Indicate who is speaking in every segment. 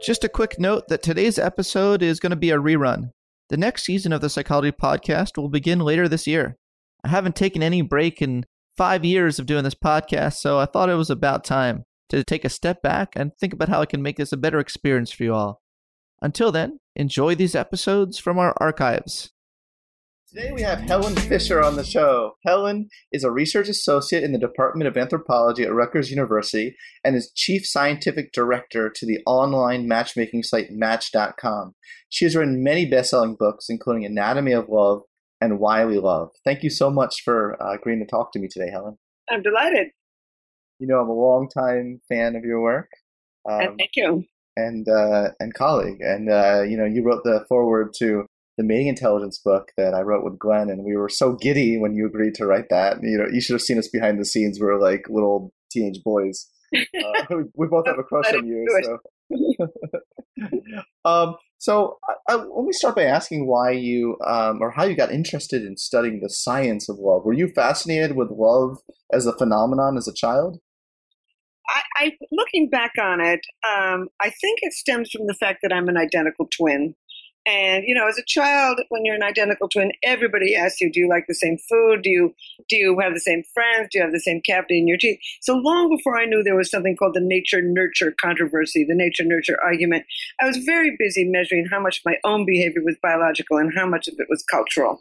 Speaker 1: Just a quick note that today's episode is going to be a rerun. The next season of the Psychology Podcast will begin later this year. I haven't taken any break in five years of doing this podcast, so I thought it was about time to take a step back and think about how I can make this a better experience for you all. Until then, enjoy these episodes from our archives. Today we have Helen Fisher on the show. Helen is a research associate in the Department of Anthropology at Rutgers University and is chief scientific director to the online matchmaking site Match.com. She has written many best-selling books, including Anatomy of Love and Why We Love. Thank you so much for uh, agreeing to talk to me today, Helen.
Speaker 2: I'm delighted.
Speaker 1: You know, I'm a longtime fan of your work.
Speaker 2: Um, thank you.
Speaker 1: And uh, and colleague, and uh, you know, you wrote the foreword to the mating intelligence book that I wrote with Glenn, and we were so giddy when you agreed to write that. You know, you should have seen us behind the scenes. We were like little teenage boys. Uh, we, we, both have a crush on you. So, um, so I, I, let me start by asking why you um, or how you got interested in studying the science of love. Were you fascinated with love as a phenomenon as a child?
Speaker 2: I, I looking back on it, um, I think it stems from the fact that I'm an identical twin. And you know, as a child, when you're an identical twin, everybody asks you, "Do you like the same food? Do you do you have the same friends? Do you have the same cavity in your teeth?" So long before I knew there was something called the nature nurture controversy, the nature nurture argument, I was very busy measuring how much my own behavior was biological and how much of it was cultural.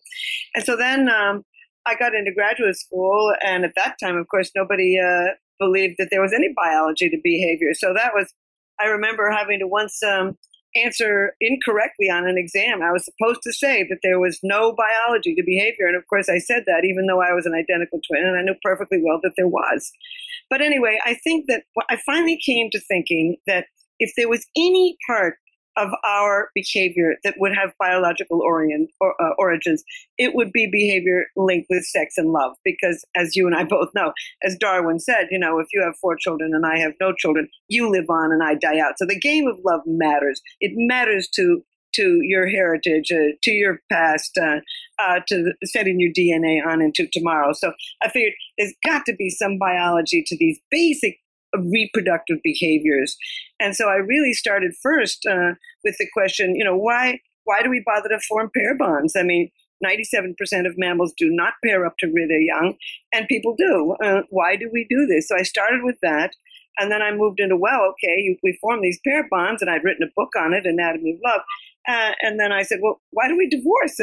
Speaker 2: And so then um, I got into graduate school, and at that time, of course, nobody uh, believed that there was any biology to behavior. So that was I remember having to once um, answer incorrectly on an exam. I was supposed to say that there was no biology to behavior. And of course, I said that even though I was an identical twin, and I knew perfectly well that there was. But anyway, I think that I finally came to thinking that if there was any part of our behavior that would have biological orient, or, uh, origins, it would be behavior linked with sex and love. Because as you and I both know, as Darwin said, you know, if you have four children and I have no children, you live on and I die out. So the game of love matters. It matters to to your heritage, uh, to your past, uh, uh, to setting your DNA on into tomorrow. So I figured there's got to be some biology to these basic reproductive behaviors. And so I really started first uh, with the question, you know, why why do we bother to form pair bonds? I mean, 97% of mammals do not pair up to rear their young, and people do. Uh, why do we do this? So I started with that. And then I moved into, well, okay, we form these pair bonds, and I'd written a book on it, Anatomy of Love. Uh, and then I said, well, why do we divorce?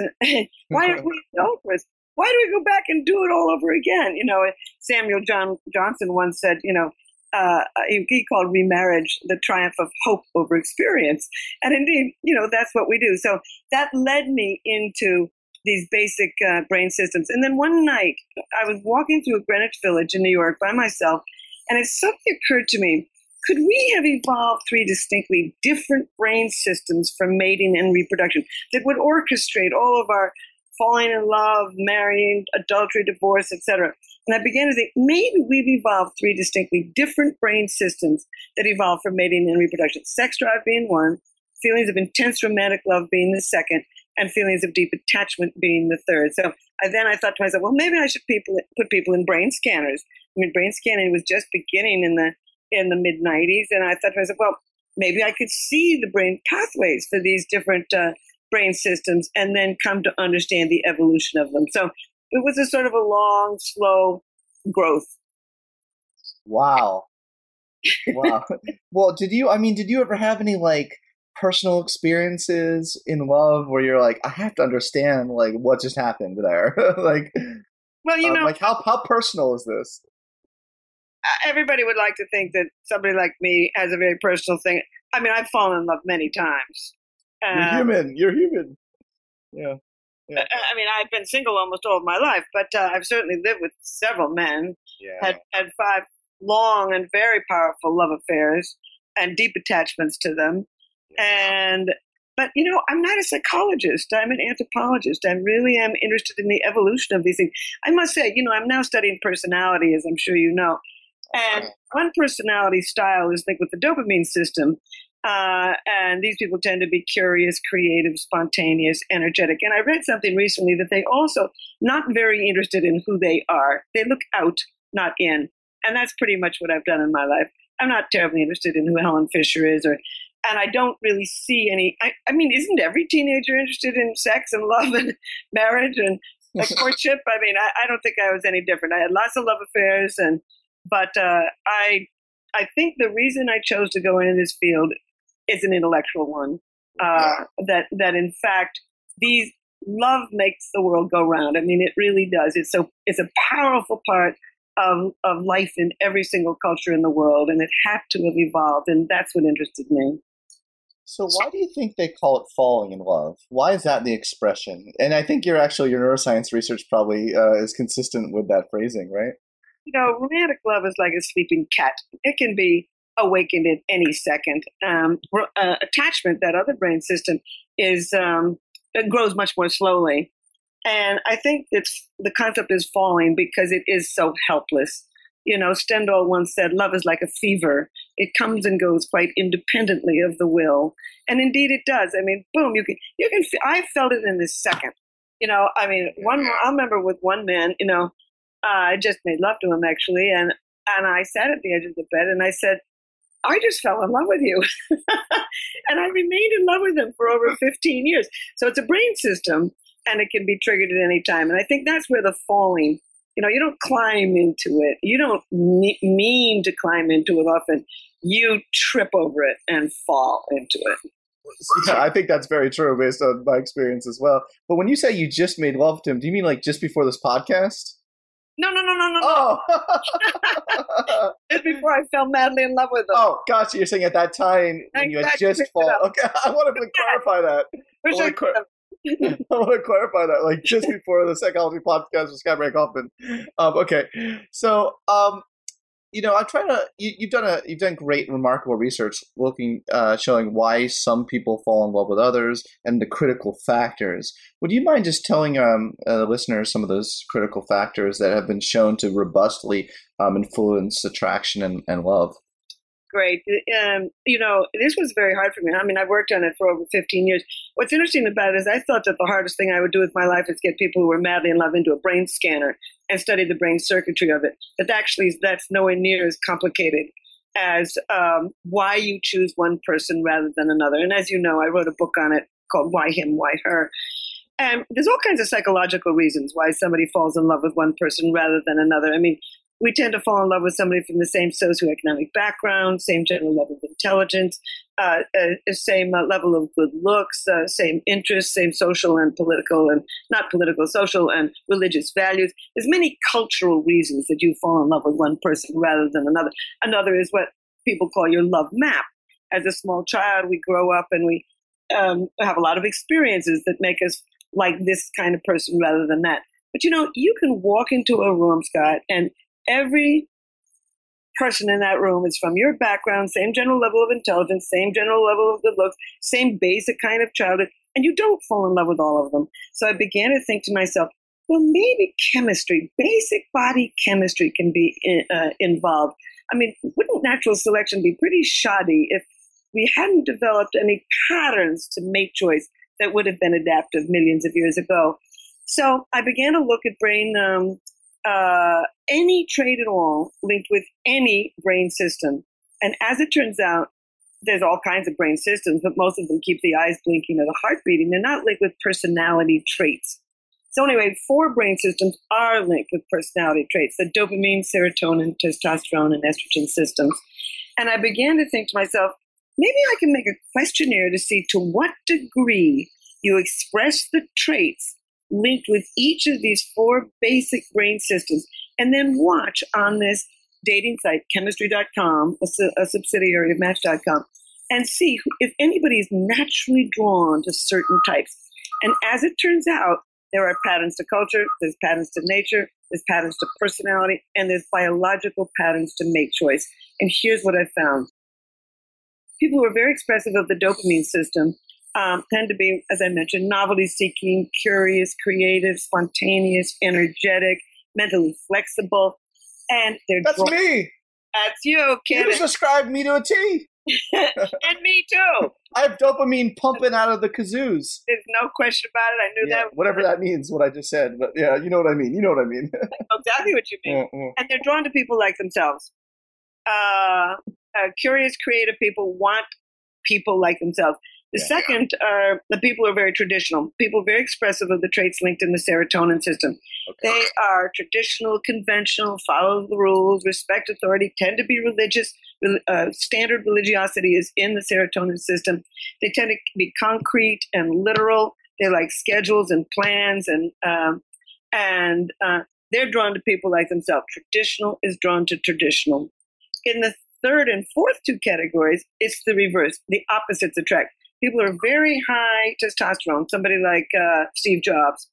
Speaker 2: why don't we divorce? Why do we go back and do it all over again? You know, Samuel John Johnson once said, you know, uh, he, called remarriage the triumph of hope over experience. And indeed, you know, that's what we do. So that led me into these basic uh, brain systems. And then one night, I was walking through a Greenwich Village in New York by myself, and it suddenly occurred to me could we have evolved three distinctly different brain systems for mating and reproduction that would orchestrate all of our falling in love, marrying, adultery, divorce, etc. And I began to think maybe we've evolved three distinctly different brain systems that evolve for mating and reproduction. Sex drive being one, feelings of intense romantic love being the second, and feelings of deep attachment being the third. So I, then I thought to myself, well, maybe I should people, put people in brain scanners. I mean, brain scanning was just beginning in the in the mid '90s, and I thought to myself, well, maybe I could see the brain pathways for these different uh, brain systems, and then come to understand the evolution of them. So it was a sort of a long, slow growth.
Speaker 3: Wow. Wow. well, did you? I mean, did you ever have any like personal experiences in love where you're like, I have to understand like what just happened there. like,
Speaker 2: well, you um, know,
Speaker 3: like how how personal is this?
Speaker 2: Everybody would like to think that somebody like me has a very personal thing. I mean, I've fallen in love many times.
Speaker 3: You're um, human. You're human. Yeah. Yeah.
Speaker 2: I mean, I've been single almost all of my life, but uh, I've certainly lived with several men.
Speaker 3: Yeah.
Speaker 2: Had had five long and very powerful love affairs and deep attachments to them. And but you know, I'm not a psychologist. I'm an anthropologist. I really am interested in the evolution of these things. I must say, you know, I'm now studying personality, as I'm sure you know. And one personality style is linked with the dopamine system. Uh, and these people tend to be curious, creative, spontaneous, energetic. And I read something recently that they also not very interested in who they are. They look out, not in. And that's pretty much what I've done in my life. I'm not terribly interested in who Helen Fisher is or and I don't really see any. I, I, mean, isn't every teenager interested in sex and love and marriage and a courtship? I mean, I, I, don't think I was any different. I had lots of love affairs, and but uh, I I think the reason I chose to go into this field is an intellectual one. Uh, that that in fact these love makes the world go round. I mean, it really does. It's so it's a powerful part of, of life in every single culture in the world, and it had to have evolved, and that's what interested me.
Speaker 3: So why do you think they call it falling in love? Why is that the expression? And I think your actual your neuroscience research probably uh, is consistent with that phrasing, right?
Speaker 2: You know, romantic love is like a sleeping cat. It can be awakened at any second. Um, uh, attachment, that other brain system, is um, grows much more slowly, and I think it's the concept is falling because it is so helpless. You know, Stendhal once said, "Love is like a fever; it comes and goes quite independently of the will." And indeed, it does. I mean, boom! You can, you can. I felt it in this second. You know, I mean, one. I remember with one man. You know, uh, I just made love to him actually, and and I sat at the edge of the bed and I said, I just fell in love with you. and I remained in love with him for over 15 years. So it's a brain system and it can be triggered at any time. And I think that's where the falling you know, you don't climb into it. You don't mean to climb into it often. You trip over it and fall into it.
Speaker 3: Yeah, I think that's very true based on my experience as well. But when you say you just made love to him, do you mean like just before this podcast?
Speaker 2: No, no, no, no, no.
Speaker 3: Oh.
Speaker 2: just before I fell madly in love with him.
Speaker 3: Oh, gotcha. You're saying at that time when you had just fallen. Okay, I want to clarify that. I want to clarify that, like just before the psychology podcast with Scott Kaufman. Um, okay, so um, you know, I'm trying to. You, have done a, you've done great, remarkable research looking, uh, showing why some people fall in love with others and the critical factors. Would you mind just telling um, uh, the listeners some of those critical factors that have been shown to robustly um, influence attraction and, and love?
Speaker 2: great. Um, you know, this was very hard for me. I mean, I've worked on it for over 15 years. What's interesting about it is I thought that the hardest thing I would do with my life is get people who were madly in love into a brain scanner and study the brain circuitry of it. But actually, that's nowhere near as complicated as um, why you choose one person rather than another. And as you know, I wrote a book on it called Why Him, Why Her. And there's all kinds of psychological reasons why somebody falls in love with one person rather than another. I mean, we tend to fall in love with somebody from the same socioeconomic background, same general level of intelligence, uh, uh, same uh, level of good looks, uh, same interests, same social and political and not political, social and religious values. There's many cultural reasons that you fall in love with one person rather than another. Another is what people call your love map. As a small child, we grow up and we um, have a lot of experiences that make us like this kind of person rather than that. But you know, you can walk into a room, Scott, and every person in that room is from your background, same general level of intelligence, same general level of good looks, same basic kind of childhood, and you don't fall in love with all of them. So I began to think to myself, well, maybe chemistry, basic body chemistry can be uh, involved. I mean, wouldn't natural selection be pretty shoddy if we hadn't developed any patterns to mate choice that would have been adaptive millions of years ago? So I began to look at brain um, uh, any trait at all linked with any brain system. And as it turns out, there's all kinds of brain systems, but most of them keep the eyes blinking or the heart beating. They're not linked with personality traits. So anyway, four brain systems are linked with personality traits: the dopamine, serotonin, testosterone, and estrogen systems. And I began to think to myself, maybe I can make a questionnaire to see to what degree you express the traits linked with each of these four basic brain systems, and then watch on this dating site, chemistry.com, a, su- a subsidiary of match.com, and see if anybody is naturally drawn to certain types. And as it turns out, there are patterns to culture, there's patterns to nature, there's patterns to personality, and there's biological patterns to mate choice. And here's what I found people who are very expressive of the dopamine system um, tend to be, as I mentioned, novelty seeking, curious, creative, spontaneous, energetic, mentally flexible, and they're
Speaker 3: that's
Speaker 2: drawn-
Speaker 3: me.
Speaker 2: That's you, kid.
Speaker 3: You just described me to a T.
Speaker 2: and me too.
Speaker 3: I have dopamine pumping out of the kazoos.
Speaker 2: There's no question about it. I knew
Speaker 3: yeah,
Speaker 2: that.
Speaker 3: Whatever that means, what I just said. But yeah, you know what I mean. You know what I mean.
Speaker 2: exactly what you mean.
Speaker 3: Yeah, yeah.
Speaker 2: And they're drawn to people like themselves. Uh, uh, curious, creative people want people like themselves. The
Speaker 3: Yeah.
Speaker 2: second are the people who are very traditional, people very expressive of the traits linked in the serotonin system. They are traditional, conventional, follow the rules, respect authority, tend to be religious. Uh, standard religiosity is in the serotonin system. They tend to be concrete and literal. They like schedules and plans, and um, and uh, they're drawn to people like themselves. Traditional is drawn to traditional. In the third and fourth two categories, it's the reverse. The opposites attract. People are very high testosterone. Somebody like uh, Steve Jobs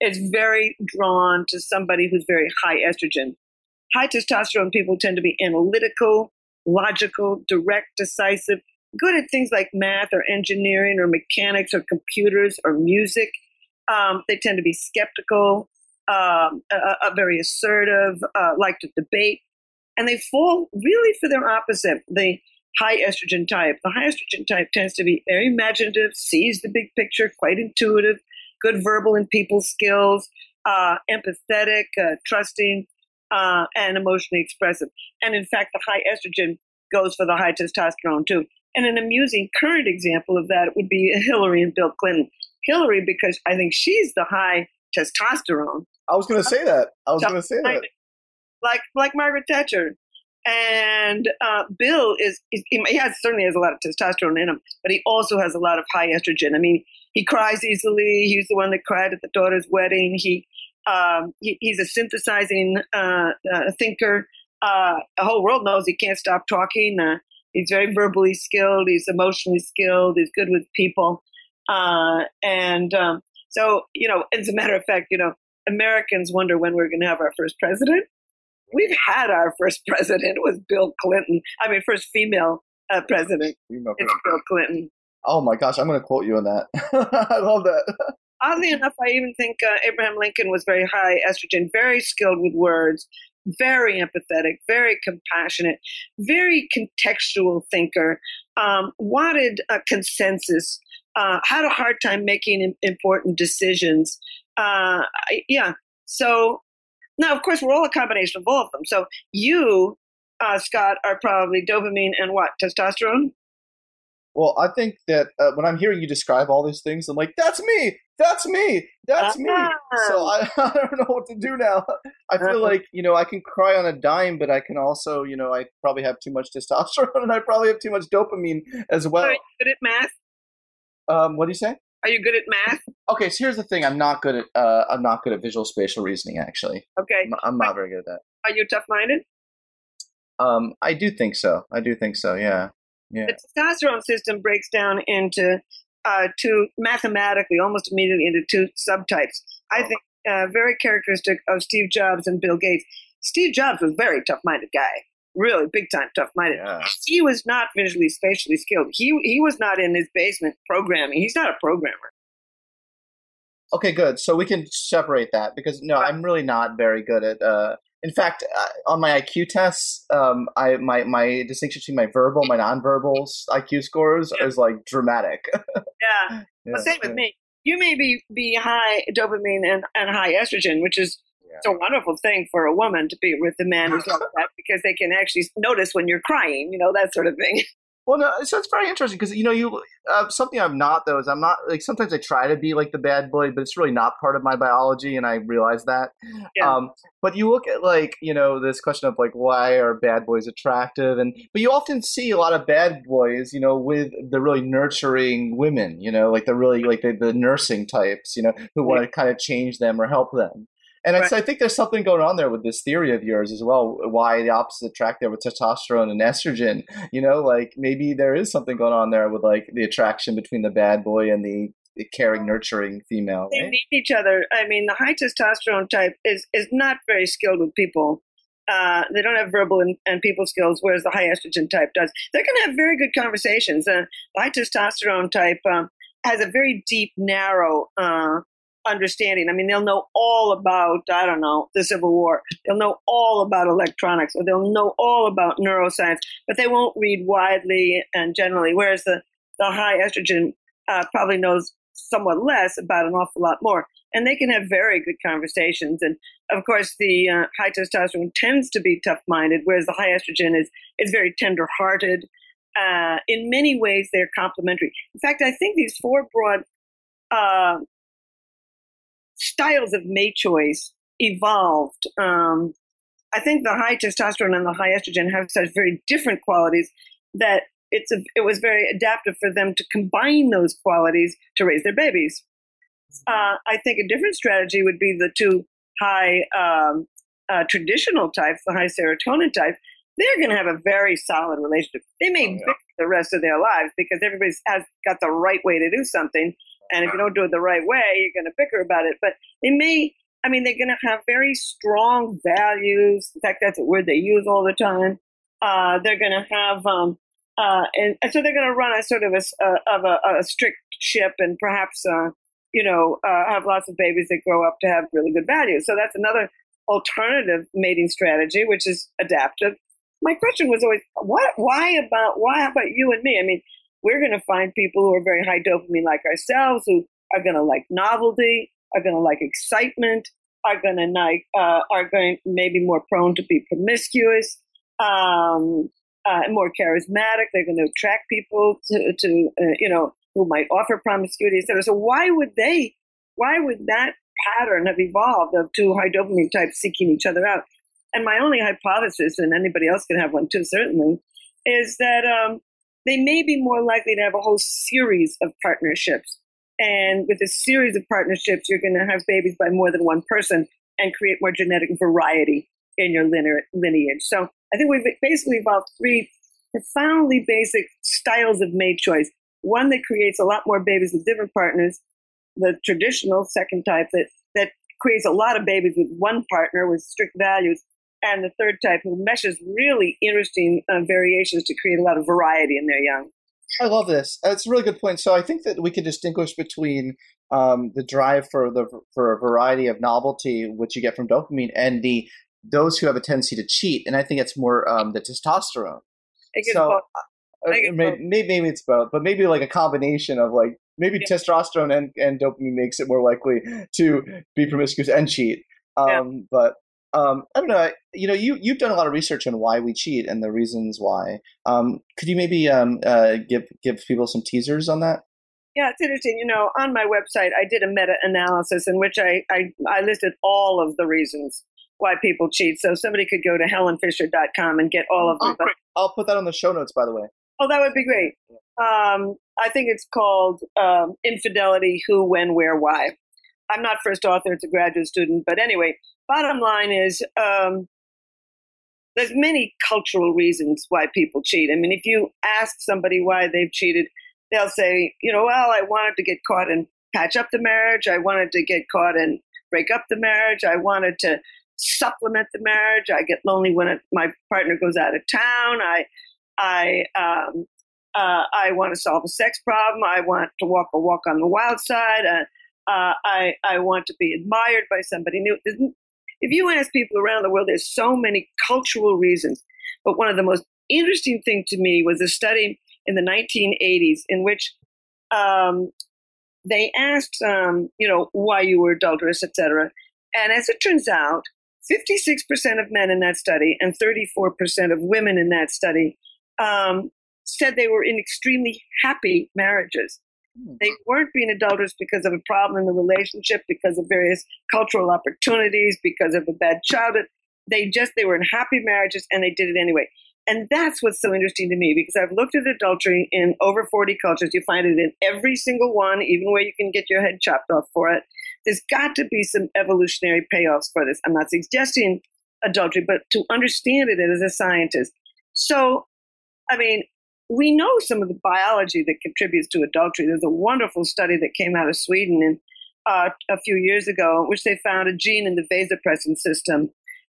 Speaker 2: is very drawn to somebody who's very high estrogen. High testosterone people tend to be analytical, logical, direct, decisive, good at things like math or engineering or mechanics or computers or music. Um, they tend to be skeptical, um, uh, uh, very assertive, uh, like to debate, and they fall really for their opposite, the high estrogen type. The high estrogen type tends to be very imaginative, sees the big picture, quite intuitive, good verbal and people skills, uh, empathetic, uh, trusting, uh, and emotionally expressive. And in fact, the high estrogen goes for the high testosterone too. And an amusing current example of that would be Hillary and Bill Clinton. Hillary, because I think she's the high testosterone,
Speaker 3: I was going to say that. I was going to say that.
Speaker 2: like like Margaret Thatcher. And uh, Bill is, is he has certainly has a lot of testosterone in him, but he also has a lot of high estrogen. I mean, he cries easily. He's the one that cried at the daughter's wedding. He, um, he he's a synthesizing uh, uh, thinker. Uh, the whole world knows he can't stop talking. Uh, he's very verbally skilled. He's emotionally skilled. He's good with people. Uh, and um, so, you know, as a matter of fact, you know, Americans wonder when we're going to have our first president. We've had our first president was Bill Clinton. I mean, first female uh, president.
Speaker 3: Female
Speaker 2: It's Bill Clinton.
Speaker 3: Oh my gosh, I'm going to quote you on that. I love that.
Speaker 2: Oddly enough, I even think uh, Abraham Lincoln was very high estrogen, very skilled with words, very empathetic, very compassionate, very contextual thinker, um, wanted a consensus, uh, had a hard time making important decisions. Uh, yeah. So now, of course, we're all a combination of all of them. So you, uh, Scott, are probably dopamine and what? Testosterone?
Speaker 3: Well, I think that uh, when I'm hearing you describe all these things, I'm like, that's me. That's me. That's me. So I, I don't know what to do now. I feel uh-huh. like you know I can cry on a dime, but I can also you know I probably have too much testosterone and I probably have too much dopamine as well.
Speaker 2: You good at math?
Speaker 3: Um, what do you say?
Speaker 2: Are you good at math?
Speaker 3: Okay, so here's the thing: I'm not good at uh, I'm not good at visual spatial reasoning. Actually,
Speaker 2: okay,
Speaker 3: I'm, I'm not very good at that.
Speaker 2: Are you tough minded?
Speaker 3: Um, I do think so. I do think so. Yeah. Yeah.
Speaker 2: The testosterone system breaks down into uh, two mathematically, almost immediately into two subtypes. I oh. think uh, very characteristic of Steve Jobs and Bill Gates. Steve Jobs was a very tough-minded guy, really big time tough-minded. Yeah. He was not visually spatially skilled. He he was not in his basement programming. He's not a programmer.
Speaker 3: Okay, good. So we can separate that because no, I'm really not very good at uh, in fact, uh, on my IQ tests, um, I my my distinction between my verbal, my nonverbal IQ scores yeah. is like dramatic.
Speaker 2: yeah. yeah, well, same with me. You may be be high dopamine and, and high estrogen, which is yeah. a wonderful thing for a woman to be with a man who's like that because they can actually notice when you're crying, you know, that sort of thing.
Speaker 3: Well, no, so it's very interesting because you know you uh, something I'm not though is I'm not like sometimes I try to be like the bad boy, but it's really not part of my biology, and I realize that. Yeah. Um, but you look at like you know this question of like why are bad boys attractive, and but you often see a lot of bad boys, you know, with the really nurturing women, you know, like the really like the, the nursing types, you know, who want to kind of change them or help them. And right. I think there's something going on there with this theory of yours as well. Why the opposite attract there with testosterone and estrogen? You know, like maybe there is something going on there with like the attraction between the bad boy and the, caring, nurturing female.
Speaker 2: They right? need each other. I mean, the high testosterone type is is not very skilled with people. Uh, they don't have verbal and, and, people skills, whereas the high estrogen type does. They're going to have very good conversations. Uh, the high testosterone type um, has a very deep, narrow uh, understanding. I mean, they'll know all about, I don't know, the Civil War. They'll know all about electronics or they'll know all about neuroscience, but they won't read widely and generally. Whereas the, the high estrogen uh, probably knows somewhat less about an awful lot more. And they can have very good conversations. And of course, the uh, high testosterone tends to be tough minded, whereas the high estrogen is, is very tender hearted. Uh, in many ways, they're complementary. In fact, I think these four broad uh, styles of mate choice evolved. Um, I think the high testosterone and the high estrogen have such very different qualities that it's a, it was very adaptive for them to combine those qualities to raise their babies. Uh, I think a different strategy would be the two high um, uh, traditional types, the high serotonin type. They're going to have a very solid relationship. They may oh, yeah. the rest of their lives because everybody's has got the right way to do something, and if you don't do it the right way, you're going to bicker about it. But they may, I mean, they're going to have very strong values. In fact, that's a word they use all the time. Uh, they're going to have, um, uh, and, and, so they're going to run a sort of a, uh, of a, a, strict ship and perhaps, uh, you know, uh, have lots of babies that grow up to have really good values. So that's another alternative mating strategy, which is adaptive. My question was always, what, why about, why about you and me? I mean, we're going to find people who are very high dopamine like ourselves, who are going to like novelty, are going to like excitement, are going to like, uh, are going maybe more prone to be promiscuous, um, uh, more charismatic. They're going to attract people to, to uh, you know, who might offer promiscuity, etc. So why would they? Why would that pattern have evolved of two high dopamine types seeking each other out? And my only hypothesis, and anybody else can have one too, certainly, is that um, they may be more likely to have a whole series of partnerships. And with a series of partnerships, you're going to have babies by more than one person and create more genetic variety in your lineage. So I think we've basically evolved three profoundly basic styles of mate choice. One that creates a lot more babies with different partners, the traditional second type that, that creates a lot of babies with one partner with strict values, and the third type who meshes really interesting uh, variations to create a lot of variety in their young.
Speaker 3: I love this. That's a really good point. So I think that we can distinguish between um, the drive for the for a variety of novelty, which you get from dopamine, and the those who have a tendency to cheat. And I think it's more um, the testosterone. So uh, maybe, maybe, it's both, but maybe like a combination of like maybe yeah. testosterone and, and dopamine makes it more likely to be promiscuous and cheat. Um, yeah. But um, I don't know. You know, you you've done a lot of research on why we cheat and the reasons why. Um, could you maybe um, uh, give give people some teasers on that?
Speaker 2: Yeah, it's interesting. You know, on my website, I did a meta analysis in which I, I, I listed all of the reasons why people cheat. So somebody could go to helenfisher.com and get all of them.
Speaker 3: Oh, I'll put that on the show notes, by the way.
Speaker 2: Oh, that would be great. Um, I think it's called um, Infidelity Who, When, Where, Why. I'm not first author, it's a graduate student. But anyway, bottom line is um, there's many cultural reasons why people cheat. I mean, if you ask somebody why they've cheated, they'll say, you know, well, I wanted to get caught and patch up the marriage. I wanted to get caught and break up the marriage. I wanted to supplement the marriage. I get lonely when it, my partner goes out of town. I, I, um, uh, I want to solve a sex problem. I want to walk a walk on the wild side. Uh, uh, I, I want to be admired by somebody new. If you ask people around the world, there's so many cultural reasons. But one of the most interesting things to me was a study in the 1980s in which um, they asked, um, you know, why you were adulterous, etc. And as it turns out, 56% of men in that study and 34% of women in that study um, said they were in extremely happy marriages. They weren't being adulterous because of a problem in the relationship, because of various cultural opportunities, because of a bad childhood. They just they were in happy marriages and they did it anyway. And that's what's so interesting to me because I've looked at adultery in over 40 cultures. You find it in every single one, even where you can get your head chopped off for it. There's got to be some evolutionary payoffs for this. I'm not suggesting adultery, but to understand it as a scientist. So, I mean, we know some of the biology that contributes to adultery. There's a wonderful study that came out of Sweden in, uh, a few years ago, in which they found a gene in the vasopressin system.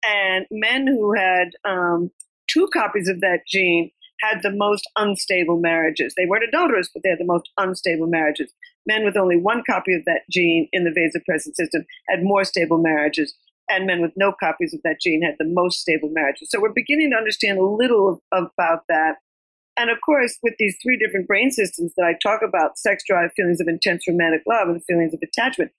Speaker 2: And men who had um, two copies of that gene had the most unstable marriages. They weren't adulterous, but they had the most unstable marriages. Men with only one copy of that gene in the vasopressin system had more stable marriages, and men with no copies of that gene had the most stable marriages. So we're beginning to understand a little about that. And of course, with these three different brain systems that I talk about sex drive, feelings of intense romantic love, and feelings of attachment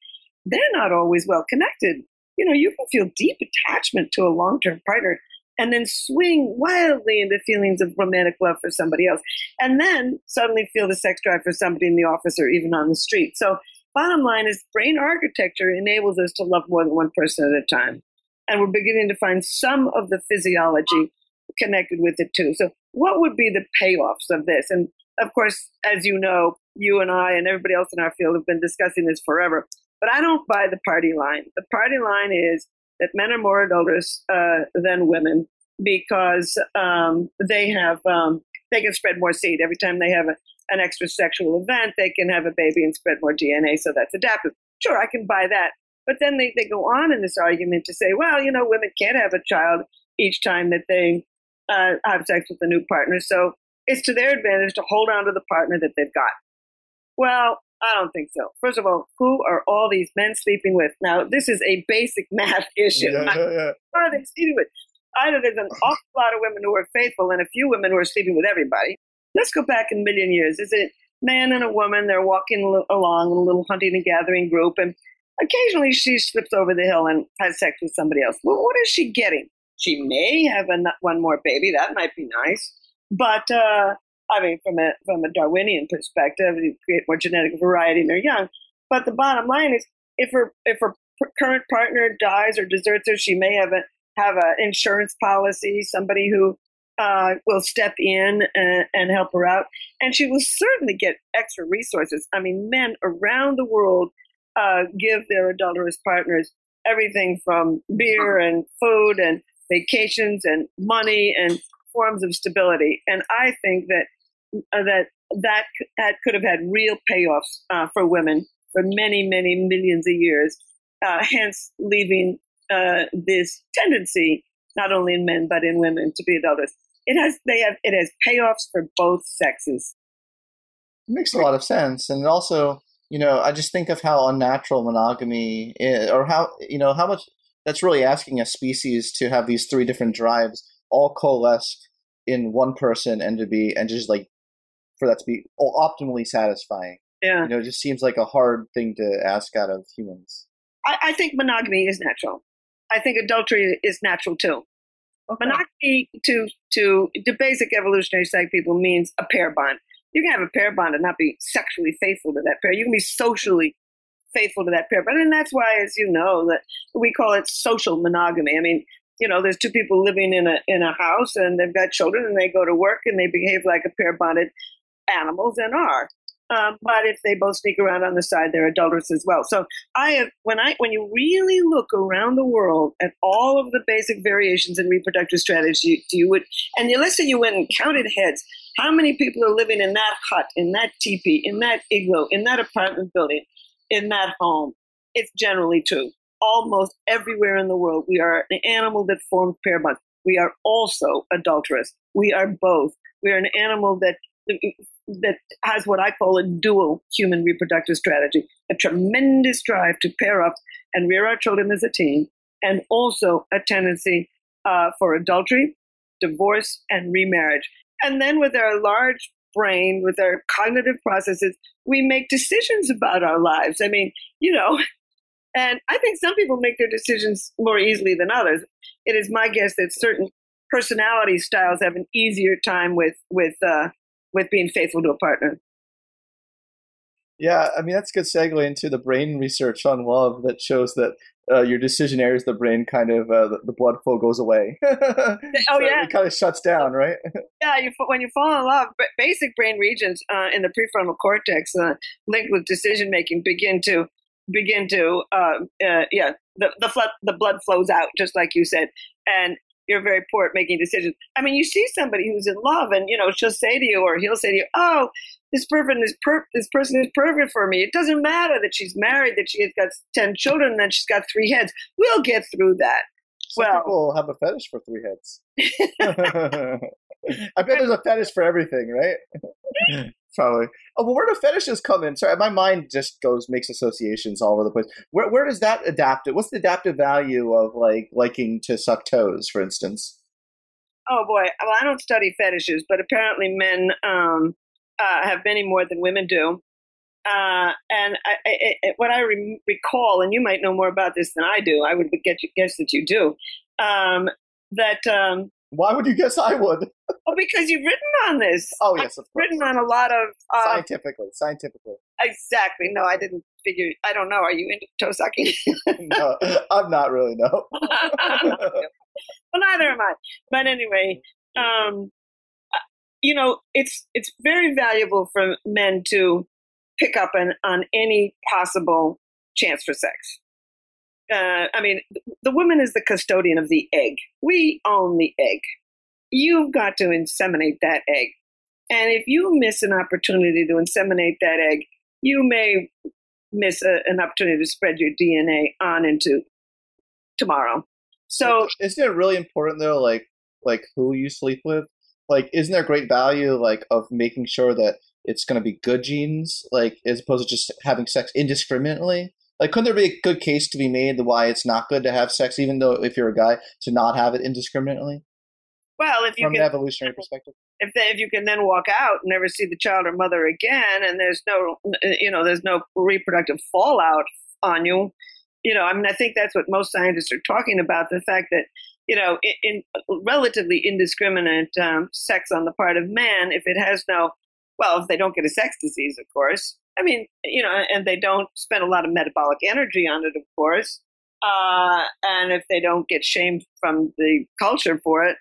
Speaker 2: they're not always well connected. You know, you can feel deep attachment to a long term partner and then swing wildly into feelings of romantic love for somebody else. And then suddenly feel the sex drive for somebody in the office or even on the street. So, bottom line is brain architecture enables us to love more than one person at a time. And we're beginning to find some of the physiology connected with it too. So, what would be the payoffs of this? And of course, as you know, you and I and everybody else in our field have been discussing this forever. But I don't buy the party line. The party line is that men are more adulterous uh, than women because um, they have um, they can spread more seed every time they have a, an extra sexual event. They can have a baby and spread more DNA, so that's adaptive. Sure, I can buy that. But then they, they go on in this argument to say, well, you know, women can't have a child each time that they uh, have sex with a new partner. So it's to their advantage to hold on to the partner that they've got. Well, I don't think so. First of all, who are all these men sleeping with? Now, this is a basic math issue. Yeah, yeah, yeah. Who are they sleeping with? Either there's an awful lot of women who are faithful and a few women who are sleeping with everybody. Let's go back a million years. Is it man and a woman? They're walking along in a little hunting and gathering group, and occasionally she slips over the hill and has sex with somebody else. Well, what is she getting? She may have a, one more baby. That might be nice. But, uh, I mean, from a, from a Darwinian perspective, you create more genetic variety in their young. But the bottom line is, if her, if her current partner dies or deserts her, she may have a, have an insurance policy, somebody who uh, will step in and, and, help her out. And she will certainly get extra resources. I mean, men around the world uh, give their adulterous partners everything from beer and food and vacations and money and forms of stability. And I think that uh, that that that could have had real payoffs uh, for women for many, many millions of years. Uh, hence, leaving uh, this tendency, not only in men but in women, to be adulterous. It has they have it has payoffs for both sexes.
Speaker 3: It makes a lot of sense, and also, you know, I just think of how unnatural monogamy is, or how you know how much that's really asking a species to have these three different drives all coalesce in one person and to be and just like for that to be optimally satisfying.
Speaker 2: Yeah,
Speaker 3: you know, it just seems like a hard thing to ask out of humans.
Speaker 2: I, I think monogamy is natural. I think adultery is natural too. Okay. Monogamy to to the basic evolutionary psych people means a pair bond. You can have a pair bond and not be sexually faithful to that pair. You can be socially faithful to that pair. But and that's why, as you know, that we call it social monogamy. I mean, you know, there's two people living in a in a house and they've got children and they go to work and they behave like a pair bonded animals and are. Um, but if they both sneak around on the side, they're adulterous as well. So I have when I when you really look around the world at all of the basic variations in reproductive strategy, you would and you listen, you went and counted heads. How many people are living in that hut, in that teepee, in that igloo, in that apartment building, in that home? It's generally true. Almost everywhere in the world, we are an animal that forms pair bonds. We are also adulterous. We are both. We are an animal that that has what I call a dual human reproductive strategy, a tremendous drive to pair up and rear our children as a team, and also a tendency uh, for adultery, divorce, and remarriage. And then with our large brain, with our cognitive processes, we make decisions about our lives. I mean, you know, and I think some people make their decisions more easily than others. It is my guess that certain personality styles have an easier time with with uh, with being faithful to a partner.
Speaker 3: Yeah, I mean that's a good segue into the brain research on love that shows that uh, your decision areas the brain kind of uh, the, the, blood flow goes away. oh
Speaker 2: so yeah,
Speaker 3: it kind of shuts down, right?
Speaker 2: yeah, you, when you fall in love, basic brain regions uh, in the prefrontal cortex uh, linked with decision making begin to begin to uh, uh, yeah the the, flood, the blood flows out just like you said, and you're very poor at making decisions. I mean, you see somebody who's in love, and you know she'll say to you, or he'll say to you, "Oh, this person is per- this person is perfect for me." It doesn't matter that she's married, that she has got ten children, and that she's got three heads. We'll get through that.
Speaker 3: Some well, people have a fetish for three heads. I bet there's a fetish for everything, right? Probably. Oh, well, where do fetishes come in? Sorry, my mind just goes makes associations all over the place. Where where does that adapt? What's the adaptive value of like liking to suck toes, for instance?
Speaker 2: Oh boy, well, I don't study fetishes, but apparently men um, uh, have many more than women do. Uh, and I, I, I, what I re- recall, and you might know more about this than I do, I would get you, guess that you do, um, that um,
Speaker 3: why would you guess I would?
Speaker 2: Well, because you've written on this.
Speaker 3: Oh yes, of
Speaker 2: course. Written on a lot of
Speaker 3: uh, scientifically. Scientifically.
Speaker 2: Exactly. No, I didn't figure. I don't know. Are you into toe sucking?
Speaker 3: no, I'm not really. No.
Speaker 2: well, neither am I. But anyway, um, uh, you know, it's it's very valuable for men to pick up on on any possible chance for sex uh, I mean, the woman is the custodian of the egg. We own the egg. You've got to inseminate that egg. And if you miss an opportunity to inseminate that egg, you may miss a, an opportunity to spread your DNA on into tomorrow. So,
Speaker 3: isn't it really important though, like like who you sleep with? Like, isn't there great value like of making sure that it's going to be good genes, like as opposed to just having sex indiscriminately? Like, couldn't there be a good case to be made why it's not good to have sex, even though if you're a guy, to not have it indiscriminately?
Speaker 2: Well, if you
Speaker 3: from
Speaker 2: can,
Speaker 3: an evolutionary perspective,
Speaker 2: if they, if you can then walk out and never see the child or mother again, and there's no you know there's no reproductive fallout on you, you know, I mean, I think that's what most scientists are talking about: the fact that you know, in, in relatively indiscriminate um, sex on the part of man, if it has no, well, if they don't get a sex disease, of course, I mean, you know, and they don't spend a lot of metabolic energy on it, of course. Uh, and if they don't get shamed from the culture for it,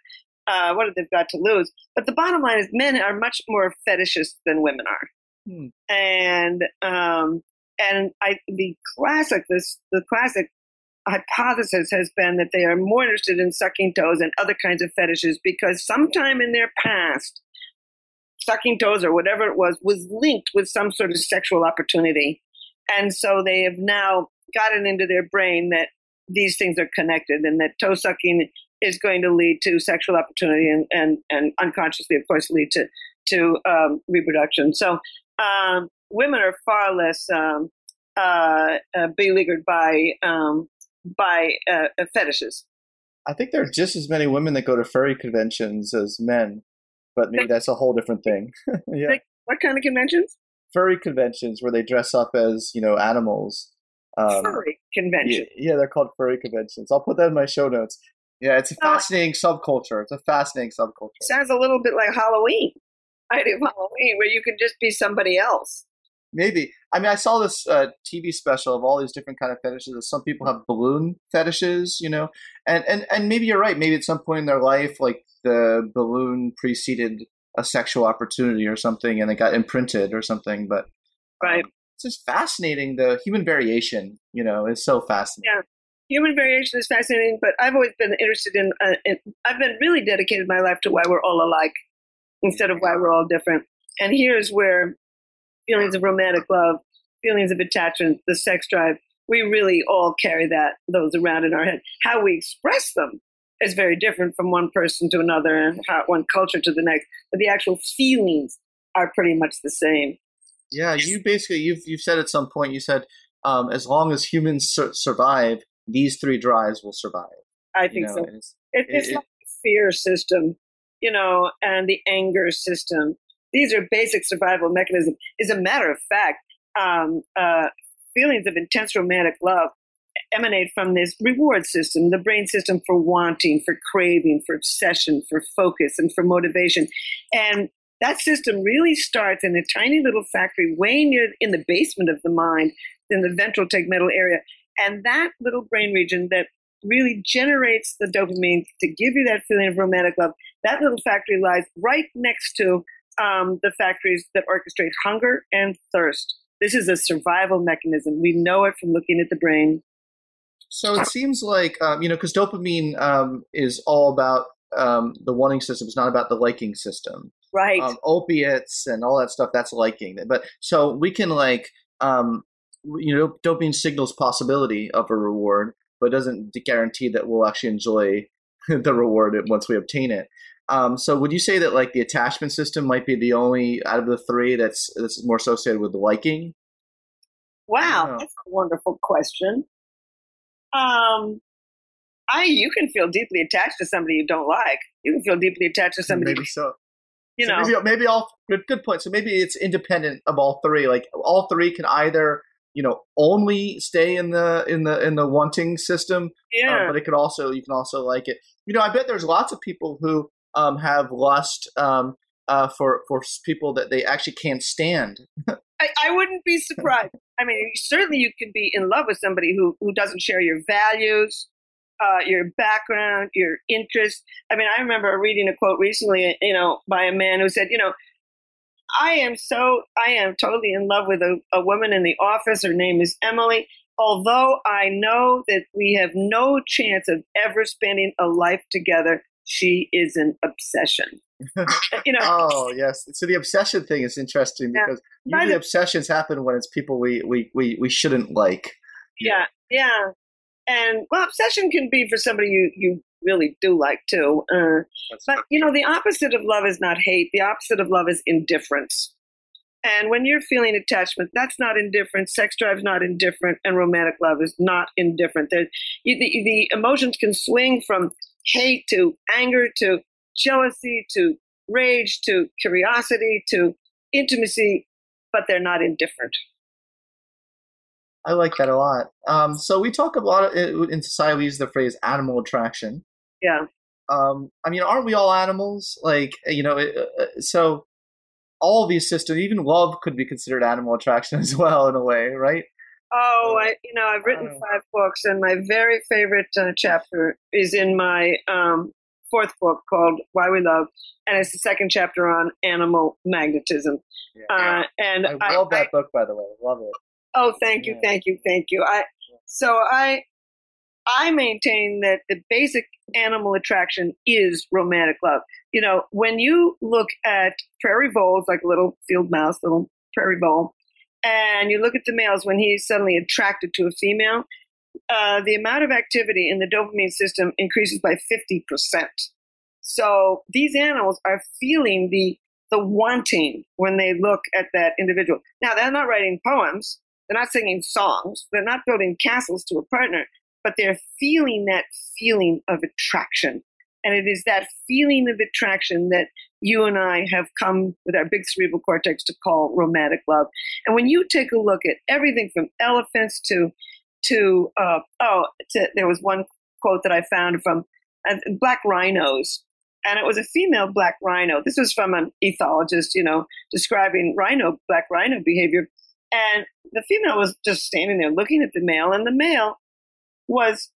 Speaker 2: uh, what have they got to lose? But the bottom line is, men are much more fetishist than women are, hmm. and um, and I the classic this the classic hypothesis has been that they are more interested in sucking toes and other kinds of fetishes because sometime in their past sucking toes or whatever it was was linked with some sort of sexual opportunity. And so they have now gotten into their brain that these things are connected and that toe sucking is going to lead to sexual opportunity and, and, and unconsciously, of course, lead to, to um, reproduction. So um, women are far less um, uh, uh, beleaguered by, um, by uh, fetishes.
Speaker 3: I think there are just as many women that go to furry conventions as men but maybe that's a whole different thing.
Speaker 2: yeah. Like what kind of conventions?
Speaker 3: Furry conventions where they dress up as you know animals.
Speaker 2: Um, furry convention.
Speaker 3: Yeah, yeah, they're called furry conventions. I'll put that in my show notes. Yeah, it's a fascinating subculture. It's a fascinating subculture.
Speaker 2: Sounds a little bit like Halloween. variety of Halloween where you can just be somebody else.
Speaker 3: Maybe. I mean, I saw this uh, TV special of all these different kind of fetishes. Some people have balloon fetishes, you know, and and and maybe you're right. Maybe at some point in their life, like the balloon preceded a sexual opportunity or something, and it got imprinted or something. But
Speaker 2: right, um,
Speaker 3: it's just fascinating. The human variation, you know, is so fascinating.
Speaker 2: Yeah human variation is fascinating, but I've always been interested in, uh, in, I've been really dedicated my life to why we're all alike instead of why we're all different. And here's where feelings of romantic love, feelings of attachment, the sex drive, we really all carry that, those around in our head. How we express them is very different from one person to another and how, one culture to the next, but the actual feelings are pretty much the same.
Speaker 3: Yeah, you basically, you've, you've said at some point, you said, um, as long as humans sur- survive, these three drives will survive.
Speaker 2: I think you know, so. It's, it, it's it, like the fear system, you know, and the anger system. These are basic survival mechanisms. As a matter of fact, um, uh, feelings of intense romantic love emanate from this reward system, the brain system for wanting, for craving, for obsession, for focus, and for motivation. And that system really starts in a tiny little factory way near in the basement of the mind, in the ventral tegmental area. And that little brain region that really generates the dopamine to give you that feeling of romantic love, that little factory lies right next to um, the factories that orchestrate hunger and thirst. This is a survival mechanism. We know it from looking at the brain.
Speaker 3: So it seems like, um, you know, because dopamine um, is all about um, the wanting system, it's not about the liking system.
Speaker 2: Right.
Speaker 3: Um, opiates and all that stuff, that's liking. But so we can like um, you know, dopamine signals possibility of a reward, but doesn't guarantee that we'll actually enjoy the reward once we obtain it. Um, so, would you say that like the attachment system might be the only out of the three that's that's more associated with liking?
Speaker 2: Wow, that's a wonderful question. Um, I you can feel deeply attached to somebody you don't like. You can feel deeply attached to somebody.
Speaker 3: Maybe so.
Speaker 2: You
Speaker 3: so
Speaker 2: know,
Speaker 3: maybe, maybe all good, good point. So maybe it's independent of all three. Like all three can either you know only stay in the in the in the wanting system uh,
Speaker 2: yeah.
Speaker 3: but it could also you can also like it you know i bet there's lots of people who um, have lust um, uh, for for people that they actually can't stand
Speaker 2: I, I wouldn't be surprised i mean certainly you can be in love with somebody who who doesn't share your values uh, your background, your interests. I mean, I remember reading a quote recently, you know, by a man who said, you know, I am so, I am totally in love with a, a woman in the office. Her name is Emily. Although I know that we have no chance of ever spending a life together, she is an obsession.
Speaker 3: you know. Oh yes. So the obsession thing is interesting yeah. because usually obsessions happen when it's people we we we, we shouldn't like.
Speaker 2: Yeah, yeah. And well, obsession can be for somebody you you really do like too. Uh, but you know, the opposite of love is not hate. The opposite of love is indifference. And when you're feeling attachment, that's not indifferent. Sex drive's not indifferent, and romantic love is not indifferent. The, the, the emotions can swing from hate to anger to jealousy to rage to curiosity to intimacy, but they're not indifferent.
Speaker 3: I like that a lot. Um, so we talk a lot of, in society. We use the phrase "animal attraction,"
Speaker 2: Yeah.
Speaker 3: Um, I mean, aren't we all animals? Like, you know, uh, uh, so all these systems, even love could be considered animal attraction as well, in a way, right?
Speaker 2: Oh, I, you know, I've written five books, and my very favorite uh, chapter is in my um, fourth book called Why We Love, and it's the second chapter on animal magnetism. Yeah. Uh, and
Speaker 3: I love I, that I, book, by the way. Love it.
Speaker 2: Oh, thank you, yeah. thank you, thank you. I so I I maintain that the basic animal attraction is romantic love. You know, when you look at prairie voles, like a little field mouse, little prairie vole, and you look at the males when he's suddenly attracted to a female, uh, the amount of activity in the dopamine system increases by 50%. So these animals are feeling the the wanting when they look at that individual. Now they're not writing poems, they're not singing songs, they're not building castles to a partner, but they're feeling that feeling of attraction. And it is that feeling of attraction that you and I have come with our big cerebral cortex to call romantic love. And when you take a look at everything from elephants to, to, uh, oh, to, there was one quote that I found from uh, black rhinos. and it was a female black rhino. This was from an ethologist, you know, describing rhino, black rhino behavior. And the female was just standing there looking at the male, and the male was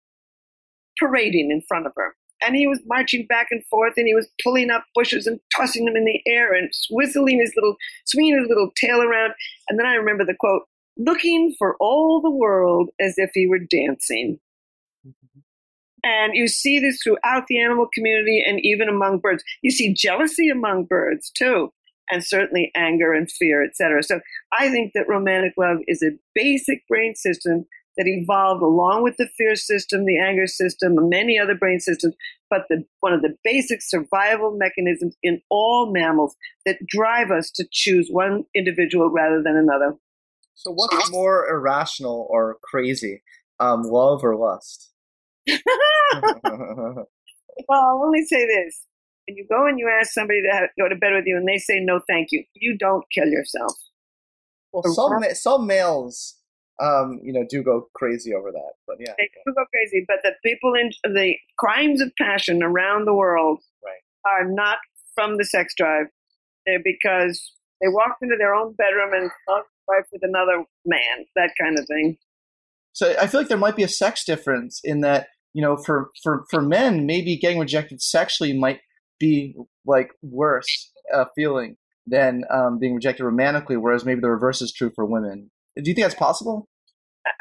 Speaker 2: parading in front of her. And he was marching back and forth, and he was pulling up bushes and tossing them in the air and whistling his little, swinging his little tail around. And then I remember the quote, looking for all the world as if he were dancing. And you see this throughout the animal community and even among birds. You see jealousy among birds too, and certainly anger and fear, etc. So I think that romantic love is a basic brain system that evolved along with the fear system, the anger system, and many other brain systems. But the, one of the basic survival mechanisms in all mammals that drive us to choose one individual rather than another.
Speaker 3: So, what's more irrational or crazy, um, love or lust?
Speaker 2: well, I'll only say this. When you go and you ask somebody to go to bed with you and they say no thank you, you don't kill yourself.
Speaker 3: Well, some, some males, um, you know, do go crazy over that. But yeah.
Speaker 2: They do go crazy. But the people in the crimes of passion around the world
Speaker 3: right.
Speaker 2: are not from the sex drive. They're because they walked into their own bedroom and wife with another man, that kind of thing.
Speaker 3: So I feel like there might be a sex difference in that you know, for for for men, maybe getting rejected sexually might be like worse uh, feeling than um, being rejected romantically, whereas maybe the reverse is true for women. Do you think that's possible?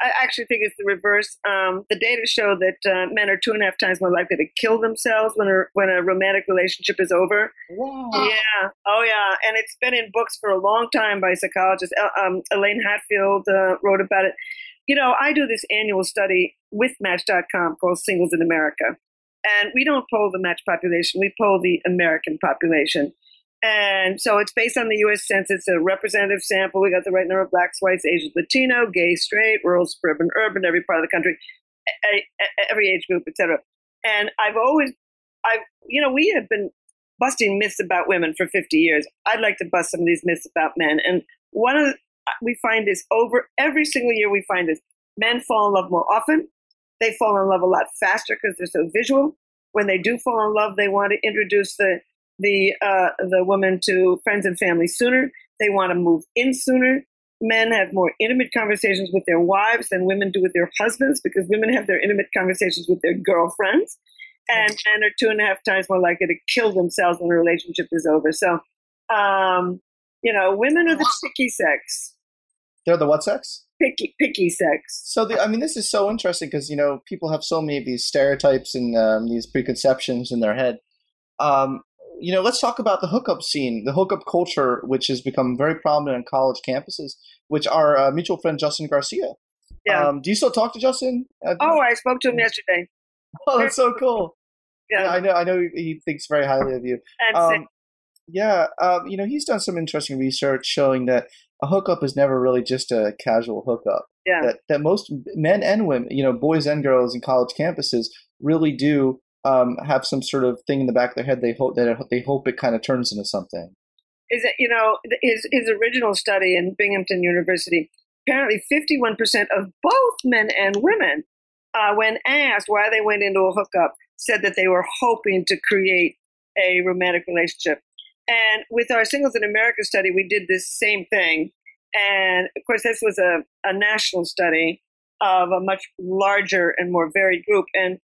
Speaker 2: I actually think it's the reverse. Um, the data show that uh, men are two and a half times more likely to kill themselves when a when a romantic relationship is over.
Speaker 3: Wow.
Speaker 2: Yeah. Oh, yeah. And it's been in books for a long time by psychologists. Um, Elaine Hatfield uh, wrote about it. You know, I do this annual study with Match.com called Singles in America. And we don't poll the match population, we poll the American population. And so it's based on the US Census, a representative sample. We got the right number of blacks, whites, Asians, Latino, gay, straight, rural, suburban, urban, every part of the country, every age group, etc. And I've always, I've, you know, we have been busting myths about women for 50 years. I'd like to bust some of these myths about men. And one of the, uh, we find this over every single year. We find this men fall in love more often. They fall in love a lot faster because they're so visual. When they do fall in love, they want to introduce the the uh, the woman to friends and family sooner. They want to move in sooner. Men have more intimate conversations with their wives than women do with their husbands because women have their intimate conversations with their girlfriends. And men are two and a half times more likely to kill themselves when a relationship is over. So, um, you know, women are the picky sex.
Speaker 3: They're the what sex?
Speaker 2: Picky, picky sex.
Speaker 3: So, the, I mean, this is so interesting because you know people have so many of these stereotypes and um, these preconceptions in their head. Um, you know, let's talk about the hookup scene, the hookup culture, which has become very prominent on college campuses. Which our uh, mutual friend Justin Garcia.
Speaker 2: Yeah.
Speaker 3: Um, do you still talk to Justin?
Speaker 2: Oh, I spoke to him yesterday.
Speaker 3: Oh, that's so cool.
Speaker 2: Yeah.
Speaker 3: yeah, I know. I know he thinks very highly of you. Um, yeah, um, you know, he's done some interesting research showing that a hookup is never really just a casual hookup.
Speaker 2: Yeah.
Speaker 3: That that most men and women, you know, boys and girls in college campuses really do um, have some sort of thing in the back of their head. They hope that they hope it kind of turns into something.
Speaker 2: Is it you know his his original study in Binghamton University? Apparently, fifty one percent of both men and women, uh, when asked why they went into a hookup, said that they were hoping to create a romantic relationship. And with our Singles in America study, we did this same thing. And of course, this was a, a national study of a much larger and more varied group. And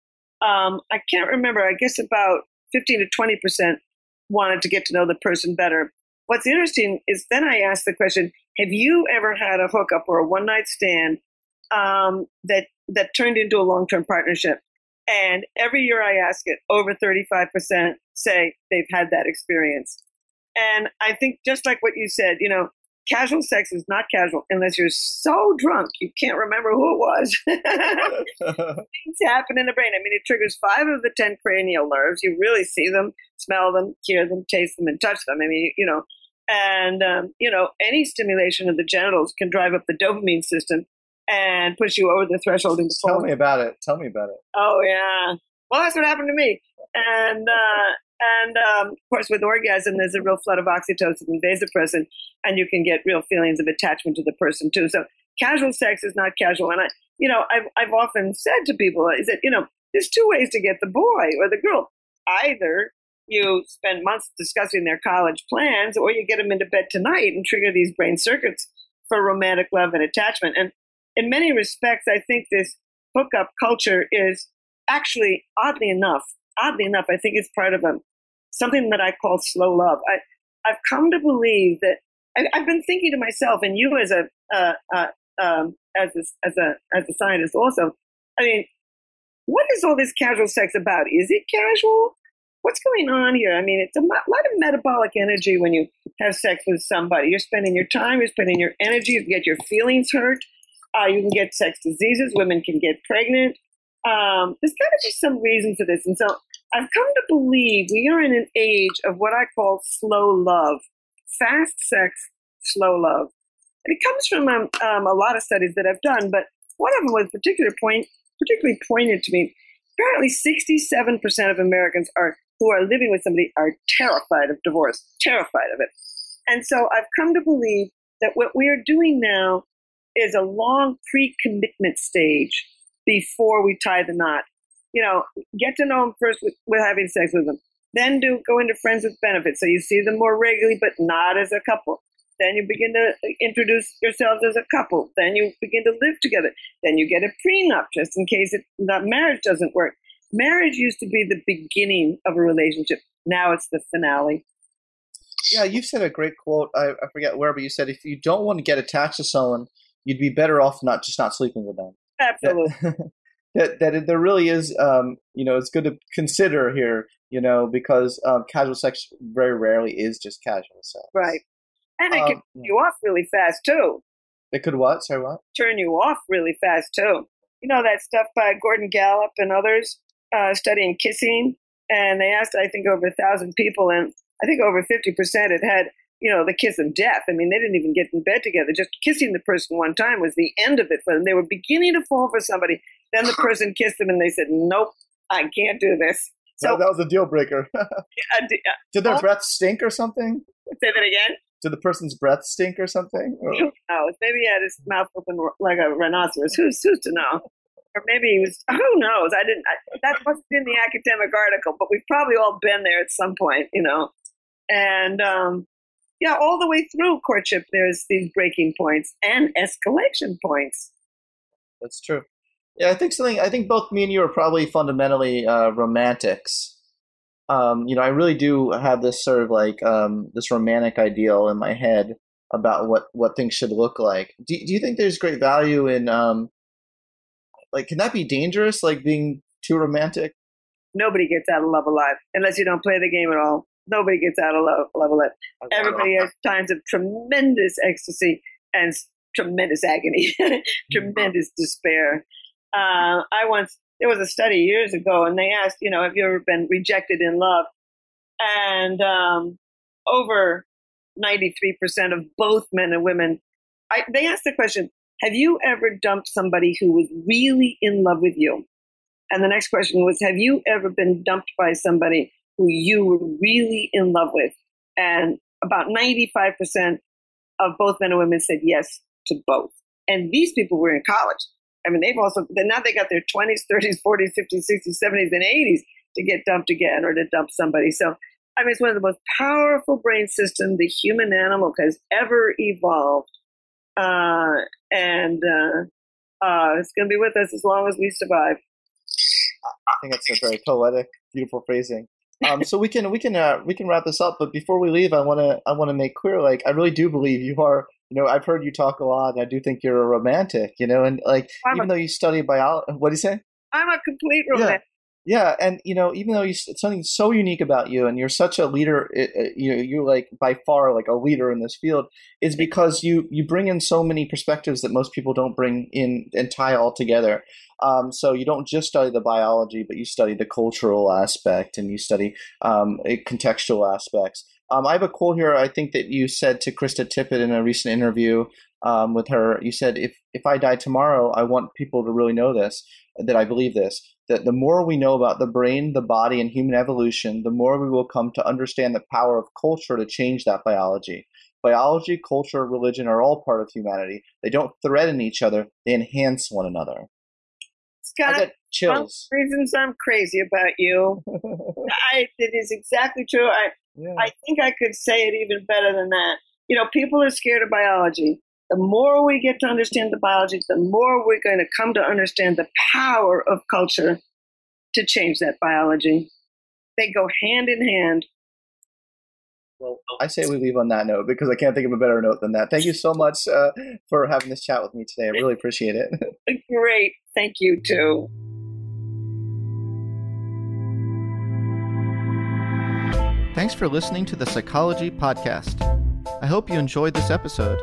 Speaker 2: um, I can't remember, I guess about 15 to 20% wanted to get to know the person better. What's interesting is then I asked the question Have you ever had a hookup or a one night stand um, that, that turned into a long term partnership? And every year I ask it, over 35% say they've had that experience. And I think just like what you said, you know, casual sex is not casual unless you're so drunk you can't remember who it was. Things happen in the brain. I mean, it triggers five of the 10 cranial nerves. You really see them, smell them, hear them, taste them, and touch them. I mean, you know, and, um, you know, any stimulation of the genitals can drive up the dopamine system and push you over the threshold into
Speaker 3: Tell me about it. Tell me about it.
Speaker 2: Oh, yeah. Well, that's what happened to me. And, uh, and um, of course, with orgasm, there's a real flood of oxytocin and vasopressin, and you can get real feelings of attachment to the person too. So casual sex is not casual. And I, you know, I've, I've often said to people is that, you know, there's two ways to get the boy or the girl. Either you spend months discussing their college plans, or you get them into bed tonight and trigger these brain circuits for romantic love and attachment. And in many respects, I think this hookup culture is actually, oddly enough, oddly enough, I think it's part of a something that I call slow love. I, I've come to believe that I, have been thinking to myself, and you as a uh, uh, um, as a, as a as a scientist also. I mean, what is all this casual sex about? Is it casual? What's going on here? I mean, it's a lot of metabolic energy when you have sex with somebody. You're spending your time, you're spending your energy, you get your feelings hurt. Uh, you can get sex diseases. Women can get pregnant. Um, there's got to be some reason for this. And so I've come to believe we are in an age of what I call slow love, fast sex, slow love. And it comes from um, um, a lot of studies that I've done, but one of them was particular point, particularly pointed to me. Apparently, 67% of Americans are who are living with somebody are terrified of divorce, terrified of it. And so I've come to believe that what we are doing now is a long pre-commitment stage before we tie the knot. You know, get to know them first with, with having sex with them. Then do go into friends with benefits. So you see them more regularly, but not as a couple. Then you begin to uh, introduce yourselves as a couple. Then you begin to live together. Then you get a prenup just in case it, that marriage doesn't work. Marriage used to be the beginning of a relationship. Now it's the finale.
Speaker 3: Yeah, you've said a great quote. I, I forget where, but you said if you don't want to get attached to someone, you'd be better off not just not sleeping with them.
Speaker 2: Absolutely.
Speaker 3: That, that, that there really is, um, you know, it's good to consider here, you know, because um, casual sex very rarely is just casual sex.
Speaker 2: Right. And it um, can turn you off really fast too.
Speaker 3: It could what? Sorry, what?
Speaker 2: Turn you off really fast too. You know that stuff by Gordon Gallup and others uh, studying kissing, and they asked I think over a thousand people, and I think over fifty percent had had you know, the kiss of death. I mean, they didn't even get in bed together. Just kissing the person one time was the end of it for them. They were beginning to fall for somebody. Then the person kissed them and they said, nope, I can't do this.
Speaker 3: So that, that was a deal breaker. uh, Did their oh, breath stink or something?
Speaker 2: Say that again.
Speaker 3: Did the person's breath stink or something? Or?
Speaker 2: Who knows? Maybe he had his mouth open like a rhinoceros. Who's, who's to know? Or maybe he was, who knows? I didn't, I, that wasn't in the academic article, but we've probably all been there at some point, you know. And um, yeah, all the way through courtship, there's these breaking points and escalation points.
Speaker 3: That's true. Yeah, I think something. I think both me and you are probably fundamentally uh, romantics. Um, you know, I really do have this sort of like um, this romantic ideal in my head about what what things should look like. Do Do you think there's great value in um, like can that be dangerous? Like being too romantic?
Speaker 2: Nobody gets out of love alive unless you don't play the game at all nobody gets out of love, level it. Everybody has times of tremendous ecstasy and tremendous agony, tremendous despair. Uh, I once there was a study years ago, and they asked, you know, have you ever been rejected in love? And um, over ninety three percent of both men and women, I, they asked the question: Have you ever dumped somebody who was really in love with you? And the next question was: Have you ever been dumped by somebody who you were really in love with. And about 95% of both men and women said yes to both. And these people were in college. I mean, they've also, now they got their 20s, 30s, 40s, 50s, 60s, 70s, and 80s to get dumped again or to dump somebody. So, I mean, it's one of the most powerful brain systems the human animal has ever evolved. Uh, and uh, uh, it's going to be with us as long as we survive.
Speaker 3: I think that's a very poetic, beautiful phrasing. Um, so we can we can uh, we can wrap this up. But before we leave, I want to I want to make clear, like I really do believe you are. You know, I've heard you talk a lot. And I do think you're a romantic. You know, and like I'm even a, though you study biology, what do you say?
Speaker 2: I'm a complete romantic.
Speaker 3: Yeah. yeah, and you know, even though you something so unique about you, and you're such a leader, you know, you're like by far like a leader in this field, is because you you bring in so many perspectives that most people don't bring in and tie all together. Um, so you don't just study the biology, but you study the cultural aspect and you study um, contextual aspects. Um, I have a quote here. I think that you said to Krista Tippett in a recent interview um, with her. You said, "If if I die tomorrow, I want people to really know this. That I believe this. That the more we know about the brain, the body, and human evolution, the more we will come to understand the power of culture to change that biology." Biology, culture, religion are all part of humanity. They don't threaten each other; they enhance one another
Speaker 2: Scott,
Speaker 3: I get chills.
Speaker 2: reasons I'm crazy about you. I, it is exactly true. I, yeah. I think I could say it even better than that. You know, people are scared of biology. The more we get to understand the biology, the more we're going to come to understand the power of culture to change that biology. They go hand in hand.
Speaker 3: Well, I say we leave on that note because I can't think of a better note than that. Thank you so much uh, for having this chat with me today. I really appreciate it.
Speaker 2: Great. Thank you, too.
Speaker 1: Thanks for listening to the Psychology Podcast. I hope you enjoyed this episode.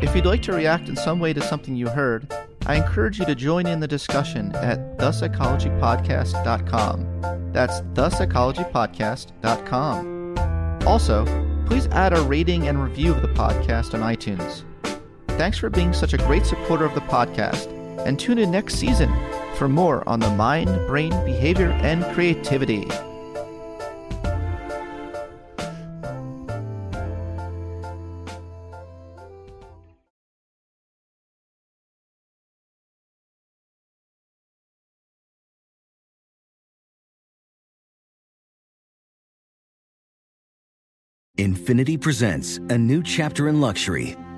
Speaker 1: If you'd like to react in some way to something you heard, I encourage you to join in the discussion at thepsychologypodcast.com. That's thepsychologypodcast.com. Also, please add a rating and review of the podcast on iTunes. Thanks for being such a great supporter of the podcast, and tune in next season for more on the mind, brain, behavior, and creativity.
Speaker 4: Infiniti presents a new chapter in luxury,